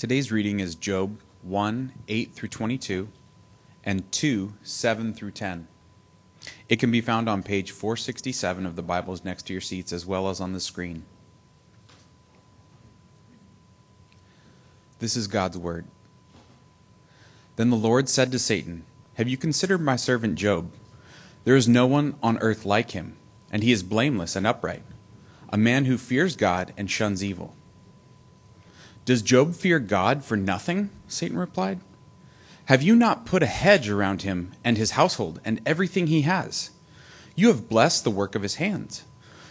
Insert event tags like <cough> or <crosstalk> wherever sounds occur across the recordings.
Today's reading is Job 1 8 through 22 and 2 7 through 10. It can be found on page 467 of the Bibles next to your seats as well as on the screen. This is God's Word. Then the Lord said to Satan, Have you considered my servant Job? There is no one on earth like him, and he is blameless and upright, a man who fears God and shuns evil. Does Job fear God for nothing? Satan replied. Have you not put a hedge around him and his household and everything he has? You have blessed the work of his hands,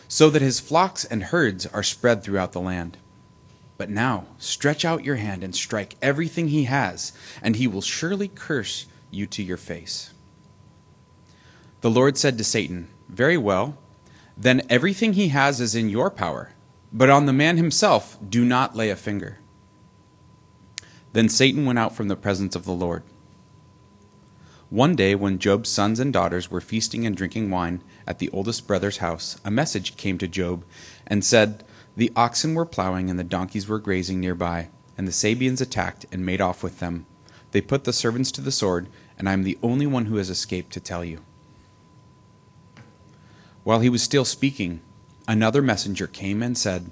so that his flocks and herds are spread throughout the land. But now stretch out your hand and strike everything he has, and he will surely curse you to your face. The Lord said to Satan, Very well, then everything he has is in your power, but on the man himself do not lay a finger. Then Satan went out from the presence of the Lord. One day, when Job's sons and daughters were feasting and drinking wine at the oldest brother's house, a message came to Job and said, The oxen were plowing and the donkeys were grazing nearby, and the Sabeans attacked and made off with them. They put the servants to the sword, and I am the only one who has escaped to tell you. While he was still speaking, another messenger came and said,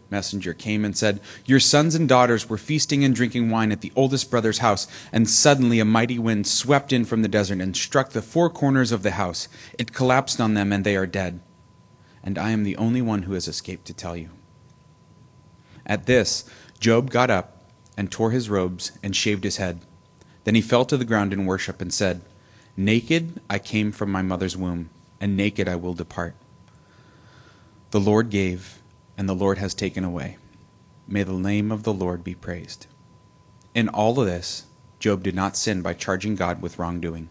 messenger came and said, Your sons and daughters were feasting and drinking wine at the oldest brother's house, and suddenly a mighty wind swept in from the desert and struck the four corners of the house. It collapsed on them, and they are dead. And I am the only one who has escaped to tell you. At this, Job got up and tore his robes and shaved his head. Then he fell to the ground in worship and said, Naked I came from my mother's womb, and naked I will depart. The Lord gave, and the Lord has taken away. May the name of the Lord be praised. In all of this, Job did not sin by charging God with wrongdoing.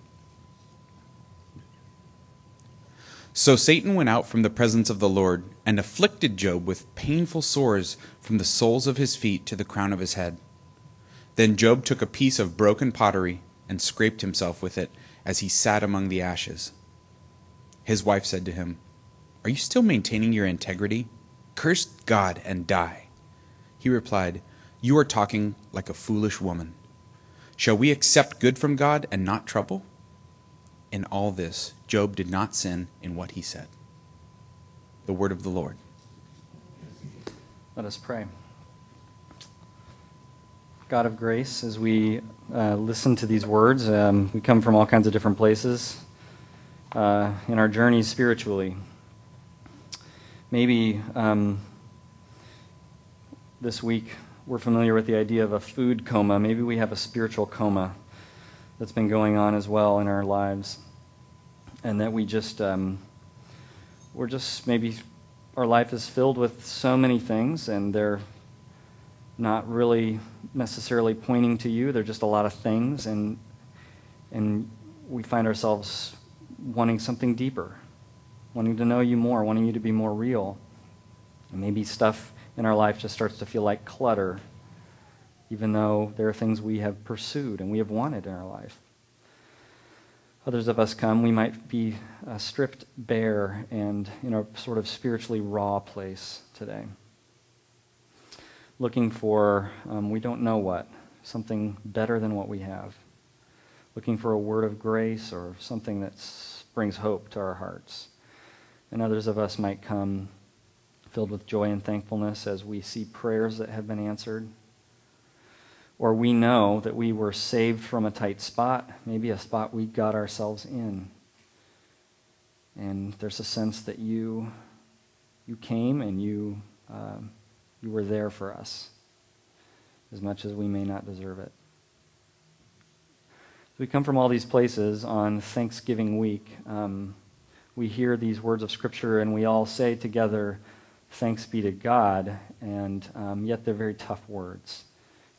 So Satan went out from the presence of the Lord and afflicted Job with painful sores from the soles of his feet to the crown of his head. Then Job took a piece of broken pottery and scraped himself with it as he sat among the ashes. His wife said to him, Are you still maintaining your integrity? Curse God and die. He replied, You are talking like a foolish woman. Shall we accept good from God and not trouble? In all this, Job did not sin in what he said. The word of the Lord. Let us pray. God of grace, as we uh, listen to these words, um, we come from all kinds of different places uh, in our journeys spiritually. Maybe um, this week we're familiar with the idea of a food coma. Maybe we have a spiritual coma that's been going on as well in our lives. And that we just, um, we're just maybe, our life is filled with so many things and they're not really necessarily pointing to you. They're just a lot of things. And, and we find ourselves wanting something deeper, wanting to know you more, wanting you to be more real. And maybe stuff in our life just starts to feel like clutter even though there are things we have pursued and we have wanted in our life. Others of us come, we might be uh, stripped bare and in a sort of spiritually raw place today. Looking for, um, we don't know what, something better than what we have. Looking for a word of grace or something that brings hope to our hearts. And others of us might come filled with joy and thankfulness as we see prayers that have been answered or we know that we were saved from a tight spot, maybe a spot we got ourselves in. And there's a sense that you, you came and you, um, you were there for us, as much as we may not deserve it. we come from all these places on Thanksgiving week. Um, we hear these words of Scripture and we all say together, Thanks be to God, and um, yet they're very tough words.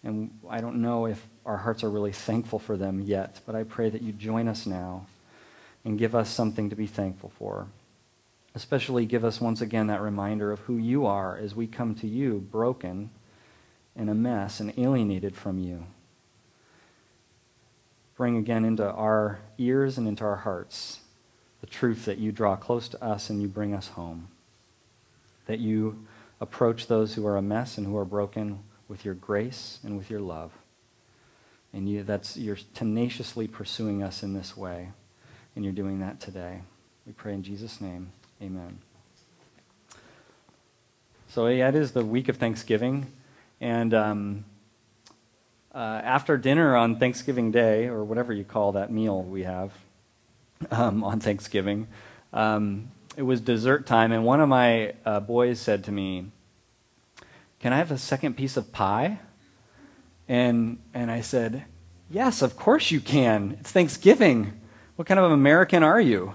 And I don't know if our hearts are really thankful for them yet, but I pray that you join us now and give us something to be thankful for. Especially give us once again that reminder of who you are as we come to you broken and a mess and alienated from you. Bring again into our ears and into our hearts the truth that you draw close to us and you bring us home. That you approach those who are a mess and who are broken with your grace and with your love. And you, that's, you're tenaciously pursuing us in this way. And you're doing that today. We pray in Jesus' name. Amen. So, yeah, it is the week of Thanksgiving. And um, uh, after dinner on Thanksgiving Day, or whatever you call that meal we have um, on Thanksgiving, um, it was dessert time. And one of my uh, boys said to me, Can I have a second piece of pie? And, and I said, Yes, of course you can. It's Thanksgiving. What kind of American are you?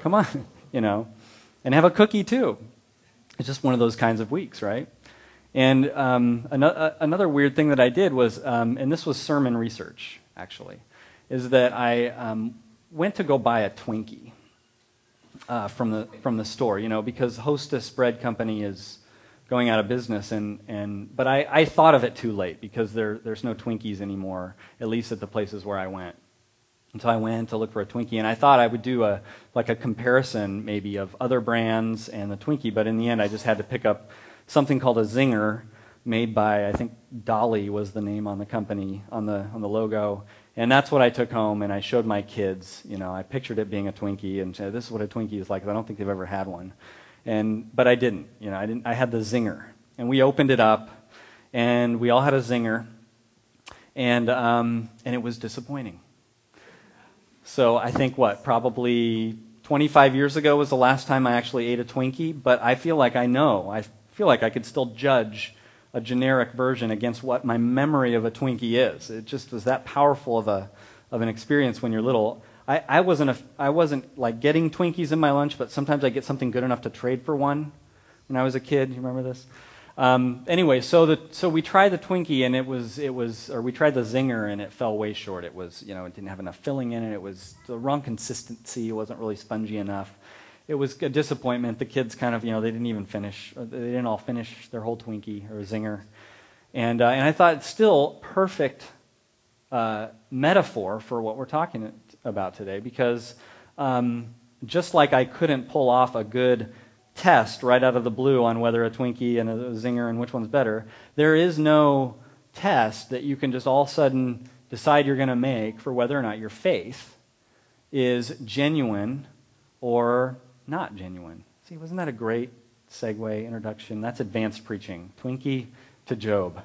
Come on, <laughs> you know. And have a cookie too. It's just one of those kinds of weeks, right? And um, another, another, weird thing that I did was, um, and this was sermon research, actually, is that I um, went to go buy a Twinkie uh, from, the, from the store, you know, because Hostess Bread Company is going out of business. And, and, but I, I thought of it too late because there, there's no Twinkies anymore, at least at the places where I went. And so I went to look for a Twinkie, and I thought I would do a, like a comparison maybe of other brands and the Twinkie, but in the end I just had to pick up something called a Zinger, made by I think Dolly was the name on the company on the on the logo, and that's what I took home and I showed my kids. You know, I pictured it being a Twinkie and said, "This is what a Twinkie is like." I don't think they've ever had one, and but I didn't. You know, I didn't. I had the Zinger, and we opened it up, and we all had a Zinger, and um, and it was disappointing. So I think what probably 25 years ago was the last time I actually ate a Twinkie, but I feel like I know. I feel like I could still judge a generic version against what my memory of a Twinkie is. It just was that powerful of, a, of an experience when you're little. I, I, wasn't a, I wasn't like getting Twinkies in my lunch, but sometimes I get something good enough to trade for one when I was a kid. You remember this? Um, anyway, so the so we tried the Twinkie and it was it was or we tried the Zinger and it fell way short. It was you know it didn't have enough filling in it. It was the wrong consistency. It wasn't really spongy enough it was a disappointment. The kids kind of, you know, they didn't even finish. They didn't all finish their whole Twinkie or Zinger. And, uh, and I thought still perfect uh, metaphor for what we're talking about today because um, just like I couldn't pull off a good test right out of the blue on whether a Twinkie and a Zinger and which one's better, there is no test that you can just all of a sudden decide you're going to make for whether or not your faith is genuine or not genuine. See, wasn't that a great segue introduction? That's advanced preaching. Twinkie to Job.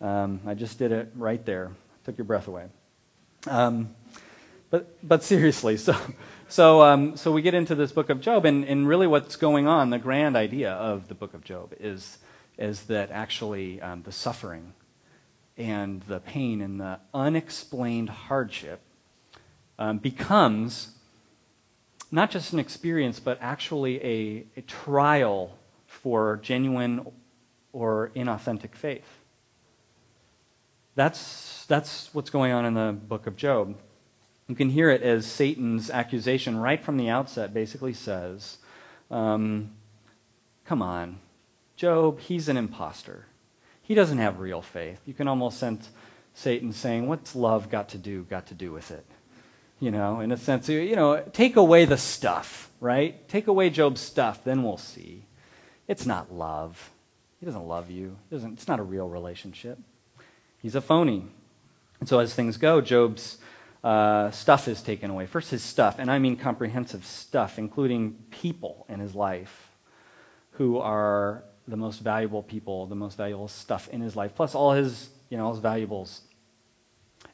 Um, I just did it right there. Took your breath away. Um, but, but seriously, <laughs> so, so, um, so we get into this book of Job, and, and really what's going on, the grand idea of the book of Job is, is that actually um, the suffering and the pain and the unexplained hardship um, becomes not just an experience, but actually a, a trial for genuine or inauthentic faith. That's, that's what's going on in the book of Job. You can hear it as Satan's accusation right from the outset basically says, um, Come on, Job, he's an impostor. He doesn't have real faith. You can almost sense Satan saying, What's love got to do, got to do with it? You know, in a sense, you know, take away the stuff, right? Take away Job's stuff, then we'll see. It's not love. He doesn't love you. Doesn't, it's not a real relationship. He's a phony. And so as things go, Job's uh, stuff is taken away. First, his stuff, and I mean comprehensive stuff, including people in his life who are the most valuable people, the most valuable stuff in his life, plus all his, you know, all his valuables.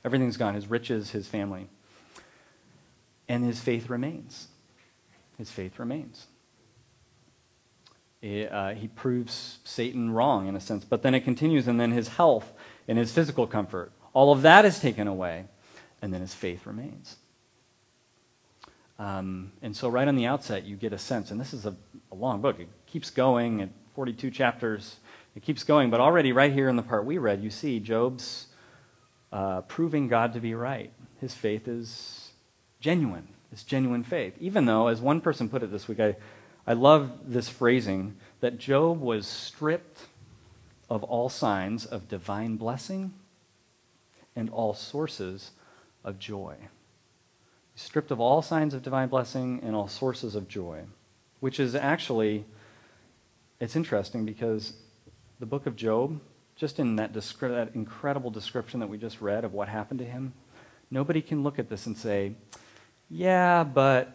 Everything's gone his riches, his family and his faith remains. His faith remains. It, uh, he proves Satan wrong in a sense, but then it continues, and then his health and his physical comfort, all of that is taken away, and then his faith remains. Um, and so, right on the outset, you get a sense, and this is a, a long book. It keeps going at 42 chapters. It keeps going, but already, right here in the part we read, you see Job's uh, proving God to be right. His faith is genuine. It's genuine faith. Even though, as one person put it this week, I, I love this phrasing that Job was stripped of all signs of divine blessing and all sources of joy. Stripped of all signs of divine blessing and all sources of joy, which is actually, it's interesting because the book of Job, just in that, descri- that incredible description that we just read of what happened to him, nobody can look at this and say, yeah, but,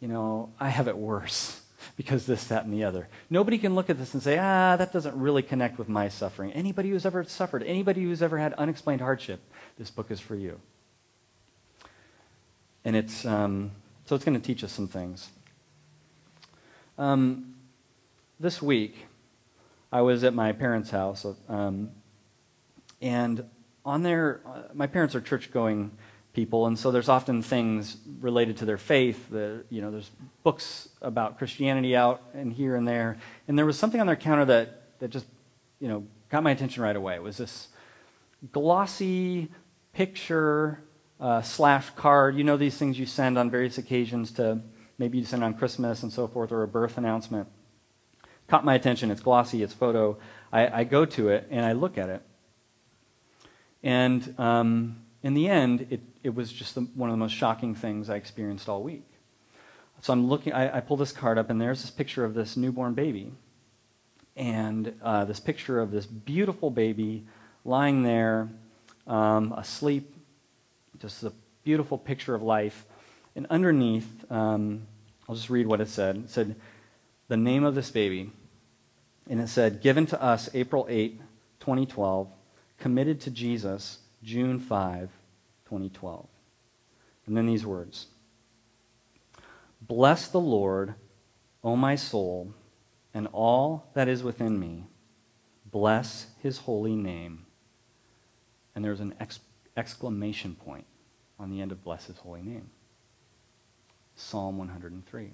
you know, I have it worse <laughs> because this, that, and the other. Nobody can look at this and say, ah, that doesn't really connect with my suffering. Anybody who's ever suffered, anybody who's ever had unexplained hardship, this book is for you. And it's, um, so it's going to teach us some things. Um, this week, I was at my parents' house, um, and on there, uh, my parents are church going people, and so there's often things related to their faith. You know, there's books about Christianity out and here and there, and there was something on their counter that that just, you know, got my attention right away. It was this glossy picture uh, slash card. You know, these things you send on various occasions to maybe you send on Christmas and so forth, or a birth announcement. Caught my attention. It's glossy. It's photo. I, I go to it and I look at it, and um, in the end, it, it was just the, one of the most shocking things I experienced all week. So I'm looking, I, I pull this card up, and there's this picture of this newborn baby. And uh, this picture of this beautiful baby lying there, um, asleep, just a beautiful picture of life. And underneath, um, I'll just read what it said. It said, The name of this baby. And it said, Given to us April 8, 2012, committed to Jesus June 5, 2012. And then these words Bless the Lord, O my soul, and all that is within me. Bless his holy name. And there's an ex- exclamation point on the end of bless his holy name. Psalm 103.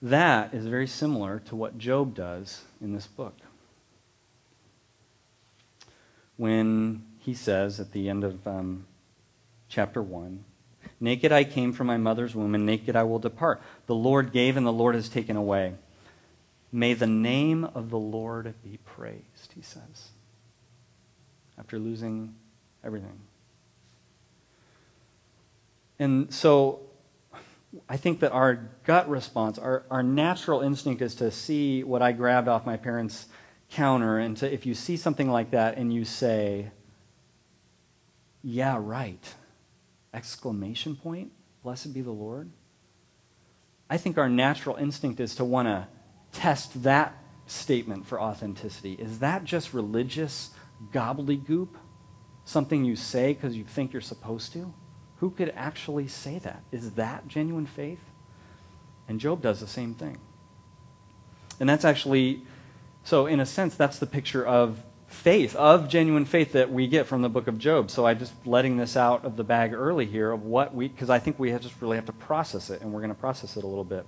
That is very similar to what Job does in this book when he says at the end of um, chapter 1 Naked I came from my mother's womb, and naked I will depart. The Lord gave, and the Lord has taken away. May the name of the Lord be praised, he says, after losing everything. And so I think that our gut response, our, our natural instinct is to see what I grabbed off my parents' counter and to, if you see something like that and you say, yeah, right, exclamation point, blessed be the Lord, I think our natural instinct is to want to test that statement for authenticity. Is that just religious gobbledygook? Something you say because you think you're supposed to? Who could actually say that? Is that genuine faith? And Job does the same thing. And that's actually so, in a sense, that's the picture of faith, of genuine faith that we get from the book of Job. So, I'm just letting this out of the bag early here of what we, because I think we just really have to process it, and we're going to process it a little bit.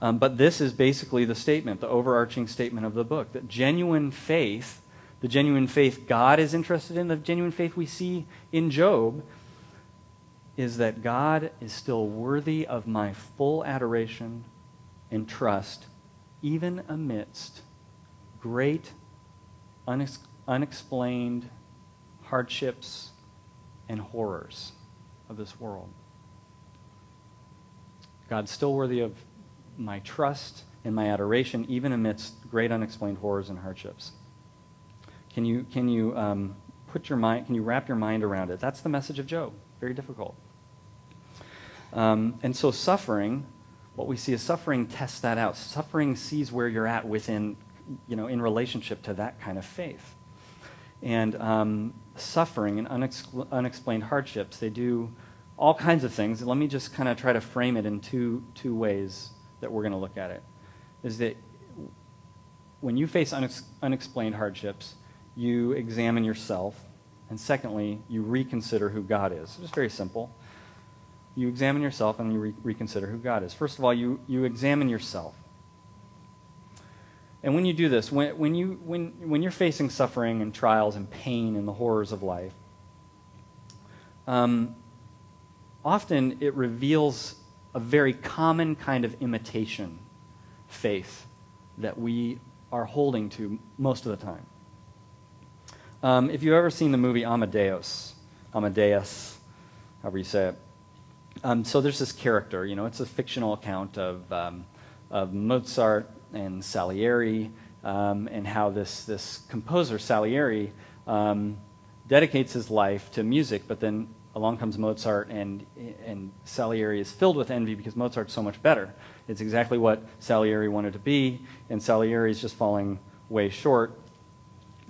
Um, but this is basically the statement, the overarching statement of the book that genuine faith, the genuine faith God is interested in, the genuine faith we see in Job, is that God is still worthy of my full adoration and trust even amidst great unex- unexplained hardships and horrors of this world. God's still worthy of my trust and my adoration, even amidst great unexplained horrors and hardships. Can you, can you um, put your mind, can you wrap your mind around it? That's the message of Job. Very difficult. Um, and so suffering what we see is suffering tests that out. Suffering sees where you're at within, you know, in relationship to that kind of faith. And um, suffering and unex- unexplained hardships, they do all kinds of things. Let me just kind of try to frame it in two, two ways that we're going to look at it. Is that when you face unex- unexplained hardships, you examine yourself, and secondly, you reconsider who God is. It's very simple you examine yourself and you re- reconsider who God is. First of all, you, you examine yourself. And when you do this, when, when, you, when, when you're facing suffering and trials and pain and the horrors of life, um, often it reveals a very common kind of imitation faith that we are holding to most of the time. Um, if you've ever seen the movie Amadeus, Amadeus, however you say it, um, so there's this character, you know, it's a fictional account of, um, of Mozart and Salieri um, and how this, this composer, Salieri, um, dedicates his life to music, but then along comes Mozart, and, and Salieri is filled with envy because Mozart's so much better. It's exactly what Salieri wanted to be, and Salieri is just falling way short.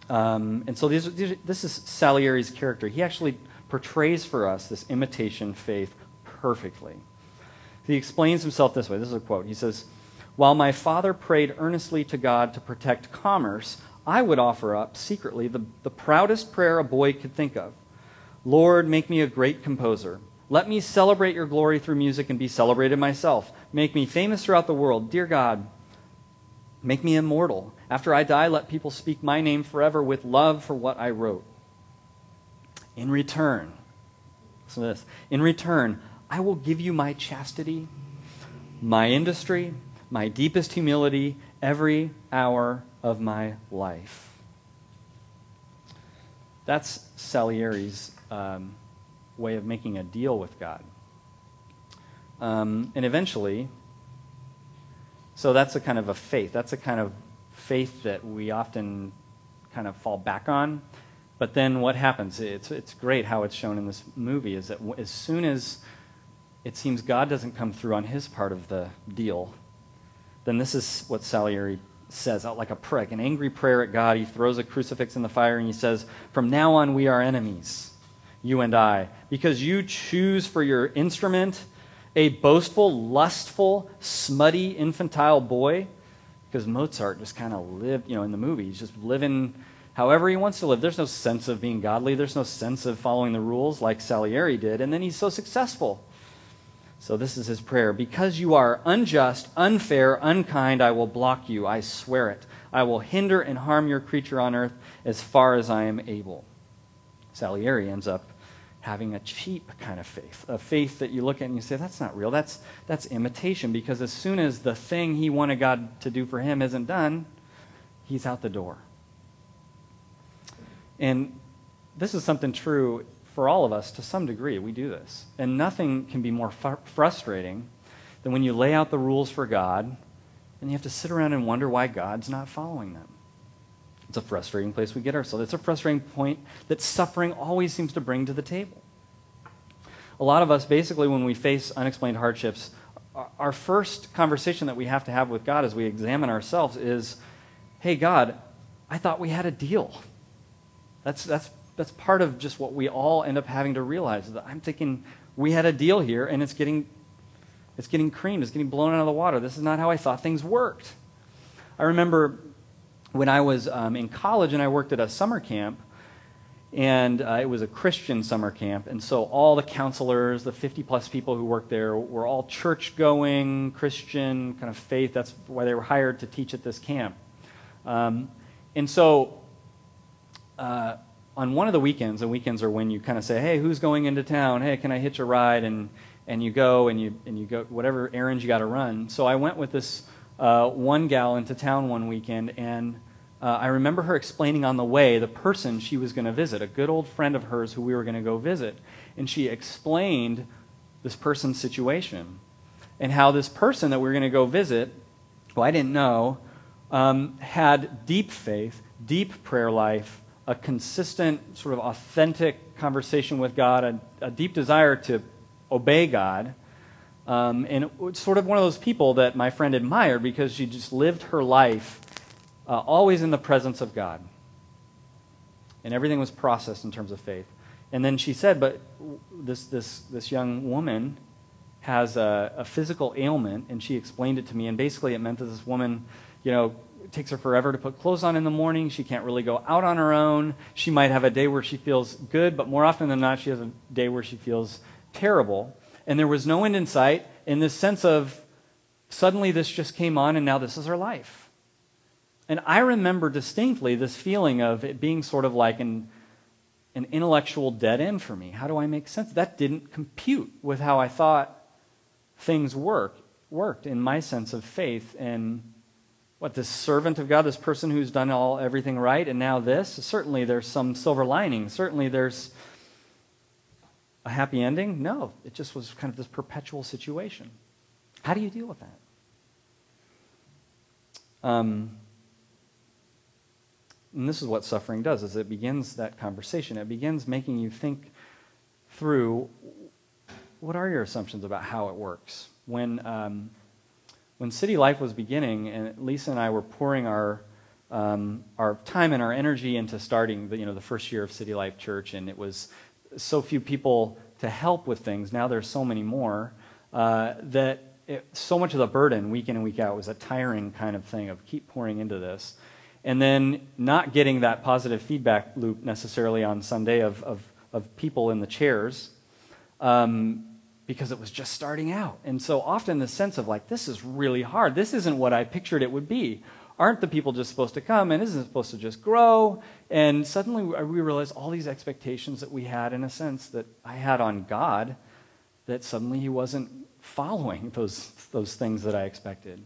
Um, and so these, these, this is Salieri's character. He actually portrays for us this imitation faith perfectly. He explains himself this way. This is a quote. He says, While my father prayed earnestly to God to protect commerce, I would offer up secretly the, the proudest prayer a boy could think of Lord, make me a great composer. Let me celebrate your glory through music and be celebrated myself. Make me famous throughout the world. Dear God, make me immortal. After I die, let people speak my name forever with love for what I wrote. In return, listen to this. In return, I will give you my chastity, my industry, my deepest humility every hour of my life. That's Salieri's um, way of making a deal with God. Um, and eventually, so that's a kind of a faith. That's a kind of faith that we often kind of fall back on. But then what happens? It's, it's great how it's shown in this movie is that as soon as it seems God doesn't come through on his part of the deal, then this is what Salieri says out like a prick, an angry prayer at God. He throws a crucifix in the fire and he says, From now on, we are enemies, you and I, because you choose for your instrument a boastful, lustful, smutty, infantile boy. Because Mozart just kind of lived, you know, in the movie, he's just living however he wants to live. There's no sense of being godly, there's no sense of following the rules like Salieri did. And then he's so successful. So this is his prayer. Because you are unjust, unfair, unkind, I will block you. I swear it. I will hinder and harm your creature on earth as far as I am able. Salieri ends up having a cheap kind of faith, a faith that you look at and you say, that's not real. That's, that's imitation. Because as soon as the thing he wanted God to do for him isn't done, he's out the door. And this is something true for all of us to some degree. We do this. And nothing can be more fr- frustrating than when you lay out the rules for God and you have to sit around and wonder why God's not following them. It's a frustrating place we get ourselves. It's a frustrating point that suffering always seems to bring to the table. A lot of us, basically, when we face unexplained hardships, our first conversation that we have to have with God as we examine ourselves is, hey, God, I thought we had a deal. That's, that's that's part of just what we all end up having to realize. That I'm thinking we had a deal here, and it's getting it's getting creamed, it's getting blown out of the water. This is not how I thought things worked. I remember when I was um, in college and I worked at a summer camp, and uh, it was a Christian summer camp, and so all the counselors, the 50 plus people who worked there, were all church going, Christian kind of faith. That's why they were hired to teach at this camp. Um, and so uh, on one of the weekends, and weekends are when you kind of say, hey, who's going into town? Hey, can I hitch a ride? And, and you go and you, and you go, whatever errands you got to run. So I went with this uh, one gal into town one weekend, and uh, I remember her explaining on the way the person she was going to visit, a good old friend of hers who we were going to go visit. And she explained this person's situation and how this person that we were going to go visit, who I didn't know, um, had deep faith, deep prayer life, a consistent, sort of authentic conversation with God, a, a deep desire to obey God. Um, and it's sort of one of those people that my friend admired because she just lived her life uh, always in the presence of God. And everything was processed in terms of faith. And then she said, but this, this, this young woman has a, a physical ailment, and she explained it to me. And basically, it meant that this woman, you know, it takes her forever to put clothes on in the morning. She can't really go out on her own. She might have a day where she feels good, but more often than not, she has a day where she feels terrible. And there was no end in sight in this sense of suddenly this just came on and now this is her life. And I remember distinctly this feeling of it being sort of like an an intellectual dead end for me. How do I make sense? That didn't compute with how I thought things work worked in my sense of faith and what this servant of God, this person who's done all everything right, and now this. Certainly, there's some silver lining. Certainly, there's a happy ending. No, it just was kind of this perpetual situation. How do you deal with that? Um, and this is what suffering does: is it begins that conversation. It begins making you think through what are your assumptions about how it works. When um, when City Life was beginning, and Lisa and I were pouring our um, our time and our energy into starting the, you know the first year of City Life Church, and it was so few people to help with things. Now there's so many more uh, that it, so much of the burden week in and week out was a tiring kind of thing of keep pouring into this, and then not getting that positive feedback loop necessarily on Sunday of of, of people in the chairs. Um, because it was just starting out. And so often the sense of like, this is really hard. This isn't what I pictured it would be. Aren't the people just supposed to come and isn't it supposed to just grow? And suddenly we realize all these expectations that we had, in a sense, that I had on God, that suddenly He wasn't following those, those things that I expected.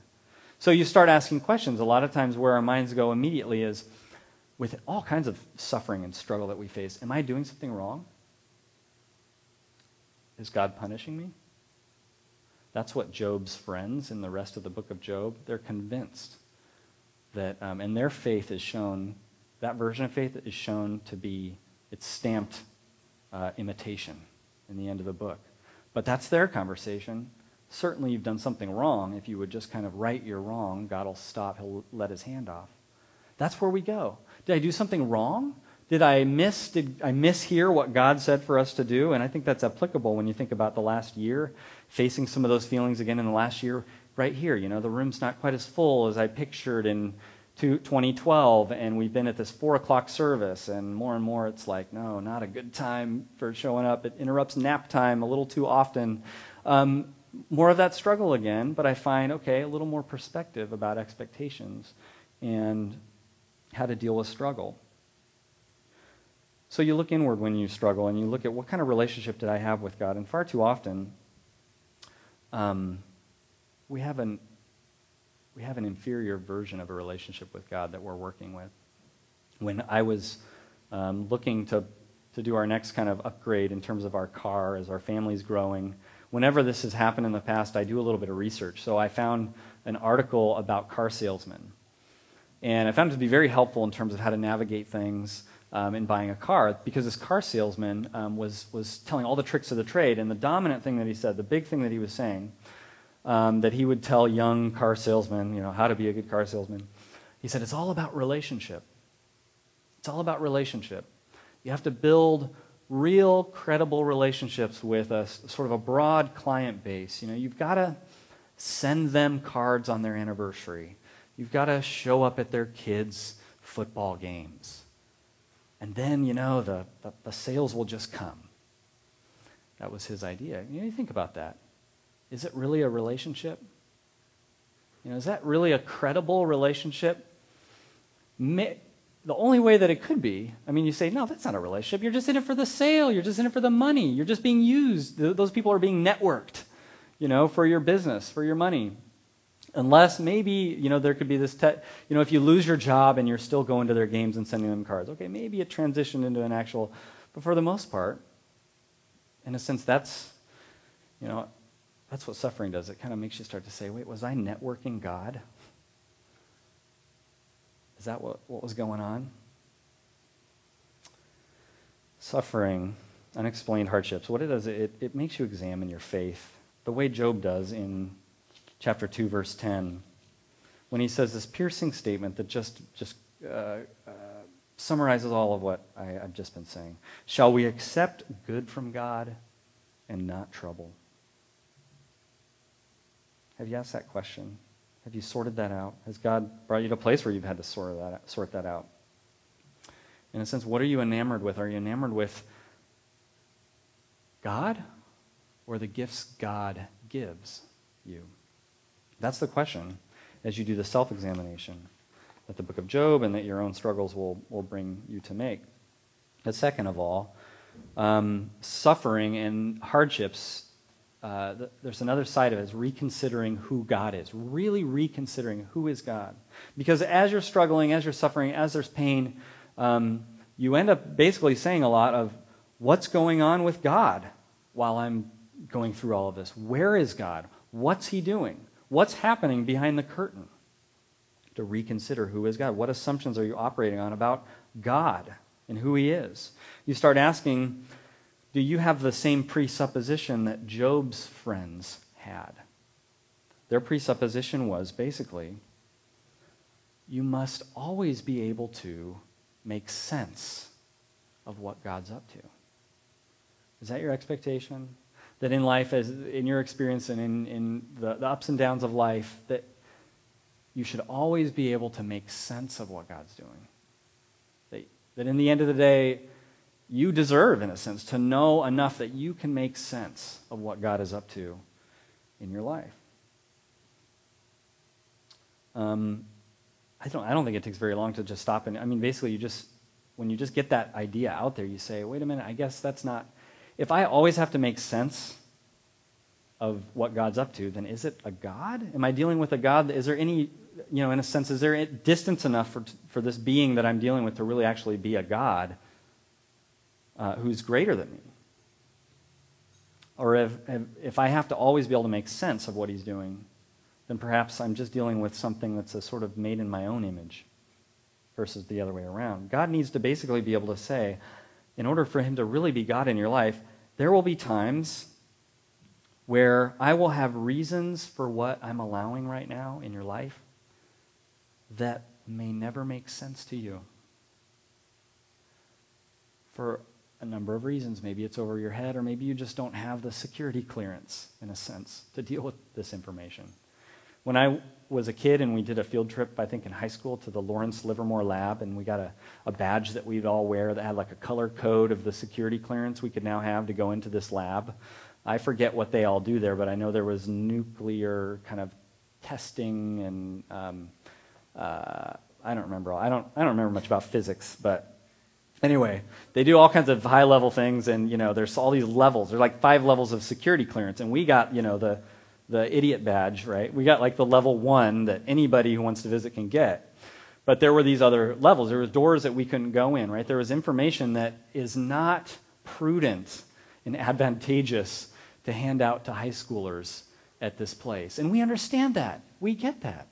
So you start asking questions. A lot of times where our minds go immediately is with all kinds of suffering and struggle that we face, am I doing something wrong? Is God punishing me? That's what Job's friends in the rest of the book of Job, they're convinced that, um, and their faith is shown, that version of faith is shown to be, it's stamped uh, imitation in the end of the book. But that's their conversation. Certainly you've done something wrong. If you would just kind of right your wrong, God will stop, he'll let his hand off. That's where we go. Did I do something wrong? Did I miss did I mishear what God said for us to do? And I think that's applicable when you think about the last year, facing some of those feelings again in the last year right here. You know, the room's not quite as full as I pictured in 2012, and we've been at this four o'clock service, and more and more it's like, no, not a good time for showing up. It interrupts nap time a little too often. Um, more of that struggle again, but I find, okay, a little more perspective about expectations and how to deal with struggle. So you look inward when you struggle and you look at what kind of relationship did I have with God? And far too often, um, we, have an, we have an inferior version of a relationship with God that we're working with. When I was um, looking to, to do our next kind of upgrade in terms of our car as our family's growing, whenever this has happened in the past, I do a little bit of research. So I found an article about car salesmen. And I found it to be very helpful in terms of how to navigate things um, in buying a car because this car salesman um, was, was telling all the tricks of the trade. And the dominant thing that he said, the big thing that he was saying, um, that he would tell young car salesmen, you know, how to be a good car salesman, he said, it's all about relationship. It's all about relationship. You have to build real, credible relationships with a sort of a broad client base. You know, you've got to send them cards on their anniversary. You've got to show up at their kids' football games. And then, you know, the, the, the sales will just come. That was his idea. You know, you think about that. Is it really a relationship? You know, is that really a credible relationship? May, the only way that it could be, I mean, you say, no, that's not a relationship. You're just in it for the sale. You're just in it for the money. You're just being used. Those people are being networked, you know, for your business, for your money. Unless maybe, you know, there could be this, te- you know, if you lose your job and you're still going to their games and sending them cards, okay, maybe it transitioned into an actual, but for the most part, in a sense, that's, you know, that's what suffering does. It kind of makes you start to say, wait, was I networking God? Is that what, what was going on? Suffering, unexplained hardships, what it does, it, it makes you examine your faith the way Job does in chapter 2, verse 10, when he says this piercing statement that just, just uh, uh, summarizes all of what I, have just been saying. Shall we accept good from God and not trouble? Have you asked that question? Have you sorted that out? Has God brought you to a place where you've had to sort that, sort that out? In a sense, what are you enamored with? Are you enamored with God or the gifts God gives you? That's the question as you do the self examination that the book of Job and that your own struggles will, will bring you to make. But second of all, um, suffering and hardships, uh, th- there's another side of it, is reconsidering who God is, really reconsidering who is God. Because as you're struggling, as you're suffering, as there's pain, um, you end up basically saying a lot of what's going on with God while I'm going through all of this. Where is God? What's He doing? What's happening behind the curtain? To reconsider who is God. What assumptions are you operating on about God and who He is? You start asking, do you have the same presupposition that Job's friends had? Their presupposition was basically, you must always be able to make sense of what God's up to. Is that your expectation? That in life, as in your experience and in, in the, the ups and downs of life, that you should always be able to make sense of what God's doing. That, that in the end of the day, you deserve, in a sense, to know enough that you can make sense of what God is up to in your life. Um, I don't, I don't think it takes very long to just stop and, I mean, basically, you just, when you just get that idea out there, you say, wait a minute, I guess that's not, if I always have to make sense of what God's up to, then is it a God? Am I dealing with a God? Is there any, you know, in a sense, is there distance enough for, for this being that I'm dealing with to really actually be a God uh, who's greater than me? Or if, if I have to always be able to make sense of what he's doing, then perhaps I'm just dealing with something that's a sort of made in my own image versus the other way around. God needs to basically be able to say, in order for him to really be God in your life, there will be times where I will have reasons for what I'm allowing right now in your life that may never make sense to you. For a number of reasons. Maybe it's over your head, or maybe you just don't have the security clearance, in a sense, to deal with this information. When I was a kid and we did a field trip, I think in high school, to the Lawrence Livermore lab, and we got a, a badge that we'd all wear that had like a color code of the security clearance we could now have to go into this lab. I forget what they all do there, but I know there was nuclear kind of testing and um, uh, I don't remember. All, I don't. I don't remember much about physics, but anyway, they do all kinds of high level things, and you know, there's all these levels. There's like five levels of security clearance, and we got you know the the idiot badge, right? We got like the level one that anybody who wants to visit can get. But there were these other levels. There were doors that we couldn't go in, right? There was information that is not prudent and advantageous to hand out to high schoolers at this place. And we understand that. We get that.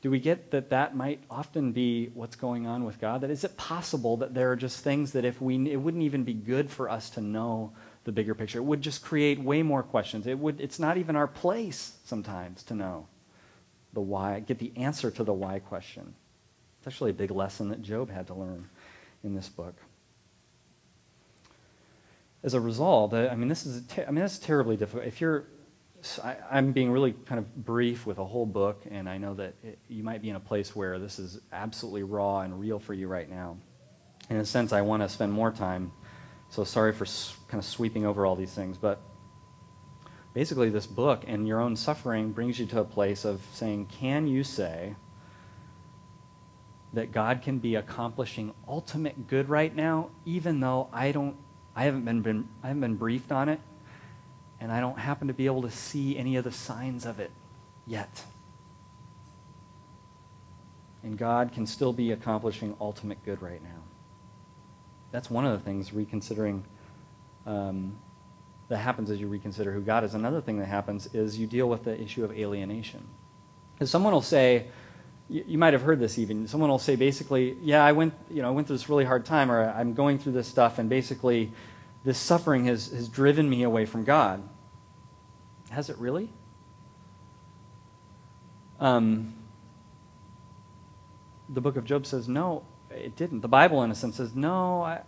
Do we get that that might often be what's going on with God? That is it possible that there are just things that if we it wouldn't even be good for us to know the bigger picture. It would just create way more questions. It would it's not even our place sometimes to know the why, get the answer to the why question. It's actually a big lesson that Job had to learn in this book as a result, I mean, this is I mean, that's terribly difficult. If you're, I, am being really kind of brief with a whole book, and I know that it, you might be in a place where this is absolutely raw and real for you right now. In a sense, I want to spend more time. So sorry for kind of sweeping over all these things, but basically, this book and your own suffering brings you to a place of saying, can you say? That God can be accomplishing ultimate good right now, even though I don't I haven't been, been, I haven't been briefed on it, and I don't happen to be able to see any of the signs of it yet. And God can still be accomplishing ultimate good right now. That's one of the things reconsidering um, that happens as you reconsider who God is. Another thing that happens is you deal with the issue of alienation. Because someone will say, you, you, might have heard this even. Someone will say basically, yeah, I went, you know, I went through this really hard time, or I'm going through this stuff, and basically, this suffering has, has driven me away from God. Has it really? Um, the book of Job says, no, it didn't. The Bible, in a sense, says, no, I,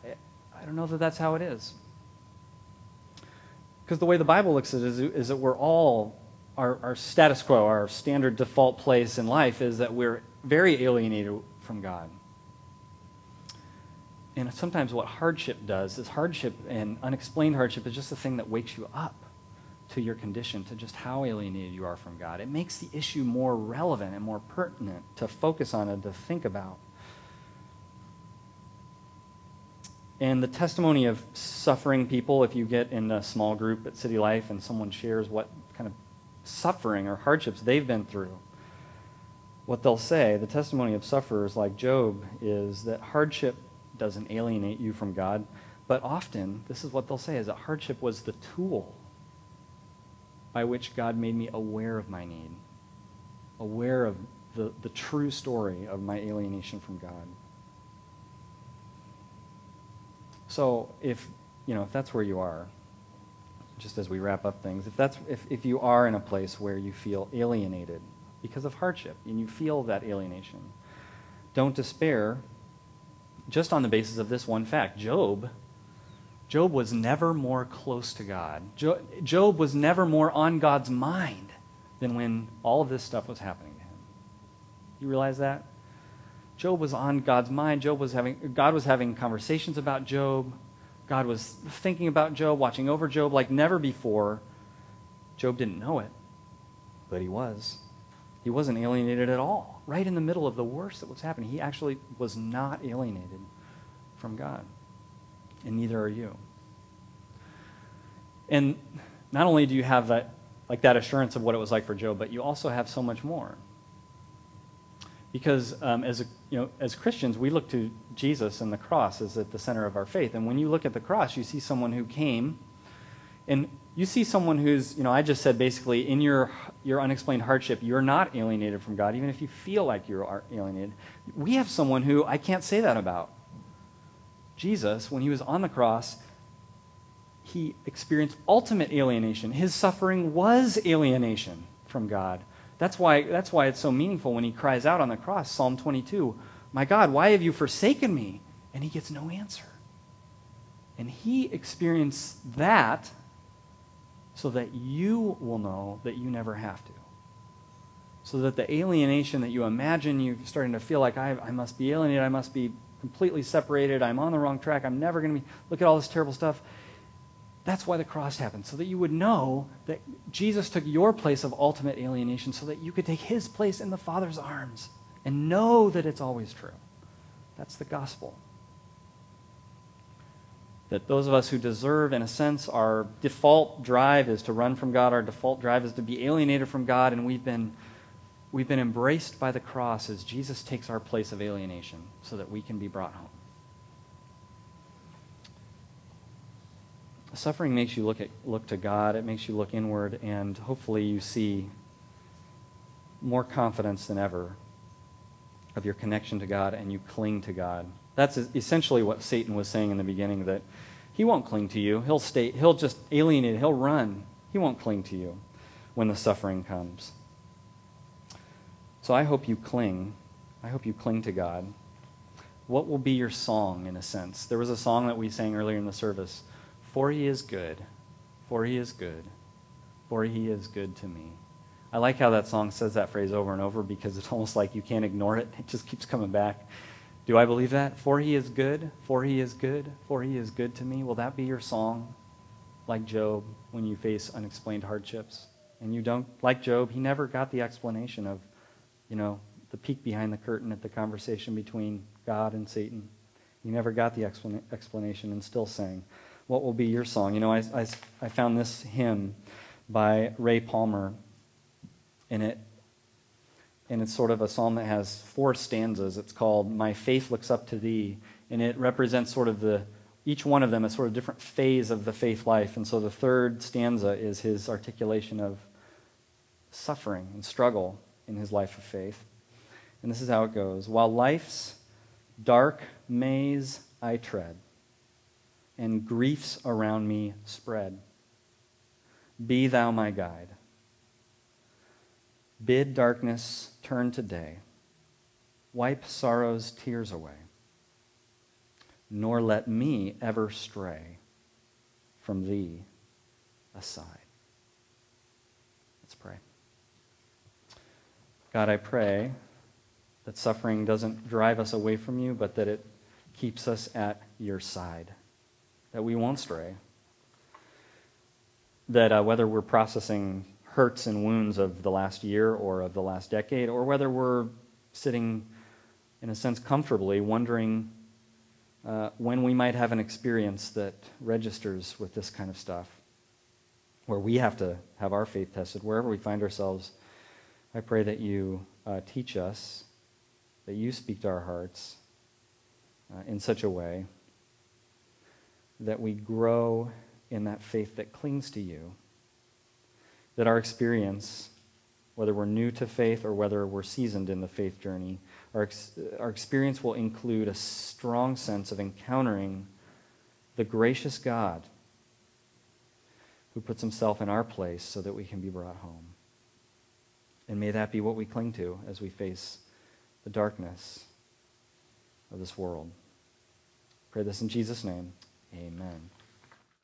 I don't know that that's how it is. Because the way the Bible looks at it is, is that we're all our, our status quo, our standard default place in life is that we're very alienated from God. And sometimes what hardship does is hardship and unexplained hardship is just the thing that wakes you up to your condition, to just how alienated you are from God. It makes the issue more relevant and more pertinent to focus on and to think about. And the testimony of suffering people, if you get in a small group at City Life and someone shares what kind of suffering or hardships they've been through, what they'll say, the testimony of sufferers like Job, is that hardship doesn't alienate you from God, but often, this is what they'll say, is that hardship was the tool by which God made me aware of my need, aware of the, the true story of my alienation from God. So if you know if that's where you are, just as we wrap up things, if that's if, if you are in a place where you feel alienated because of hardship and you feel that alienation, don't despair just on the basis of this one fact. Job Job was never more close to God. Job was never more on God's mind than when all of this stuff was happening to him. You realize that? Job was on God's mind. Job was having, God was having conversations about Job. God was thinking about Job, watching over Job like never before. Job didn't know it, but he was. He wasn't alienated at all. Right in the middle of the worst that was happening, he actually was not alienated from God and neither are you. And not only do you have that, like that assurance of what it was like for Job, but you also have so much more. Because um, as, a, you know, as Christians, we look to Jesus and the cross as at the center of our faith. And when you look at the cross, you see someone who came, and you see someone who's, you know, I just said basically, in your, your unexplained hardship, you're not alienated from God, even if you feel like you're alienated. We have someone who I can't say that about. Jesus, when he was on the cross, he experienced ultimate alienation. His suffering was alienation from God. That's why, that's why it's so meaningful when he cries out on the cross, Psalm 22, My God, why have you forsaken me? And he gets no answer. And he experienced that so that you will know that you never have to. So that the alienation that you imagine you're starting to feel like I, I must be alienated, I must be completely separated. I'm on the wrong track. I'm never going to be. Look at all this terrible stuff. That's why the cross happened, so that you would know that Jesus took your place of ultimate alienation so that you could take his place in the Father's arms and know that it's always true. That's the gospel. That those of us who deserve, in a sense, our default drive is to run from God, our default drive is to be alienated from God, and we've been We've been embraced by the cross as Jesus takes our place of alienation so that we can be brought home. Suffering makes you look, at, look to God, it makes you look inward, and hopefully you see more confidence than ever of your connection to God and you cling to God. That's essentially what Satan was saying in the beginning that he won't cling to you. He'll stay he'll just alienate, he'll run. He won't cling to you when the suffering comes. So I hope you cling. I hope you cling to God. What will be your song, in a sense? There was a song that we sang earlier in the service For He is good, for He is good, for He is good to me. I like how that song says that phrase over and over because it's <laughs> almost like you can't ignore it. It just keeps coming back. Do I believe that? For He is good, for He is good, for He is good to me. Will that be your song, like Job, when you face unexplained hardships? And you don't, like Job, he never got the explanation of you know, the peek behind the curtain at the conversation between God and Satan. He never got the explanation and still sang. What will be your song? You know, I, I, I found this hymn by Ray Palmer, and it and it's sort of a psalm that has four stanzas. It's called "My Faith Looks Up to Thee," and it represents sort of the each one of them a sort of different phase of the faith life. And so the third stanza is his articulation of suffering and struggle in his life of faith. And this is how it goes While life's dark maze I tread, and griefs around me spread, be thou my guide. Bid darkness turn to day, wipe sorrow's tears away, nor let me ever stray from thee aside. Let's pray. God, I pray that suffering doesn't drive us away from you, but that it keeps us at your side, that we won't stray. That uh, whether we're processing hurts and wounds of the last year or of the last decade, or whether we're sitting, in a sense, comfortably, wondering uh, when we might have an experience that registers with this kind of stuff, where we have to have our faith tested, wherever we find ourselves, I pray that you uh, teach us, that you speak to our hearts uh, in such a way that we grow in that faith that clings to you, that our experience, whether we're new to faith or whether we're seasoned in the faith journey, our, ex- our experience will include a strong sense of encountering the gracious God who puts himself in our place so that we can be brought home. And may that be what we cling to as we face the darkness of this world. Pray this in Jesus' name. Amen.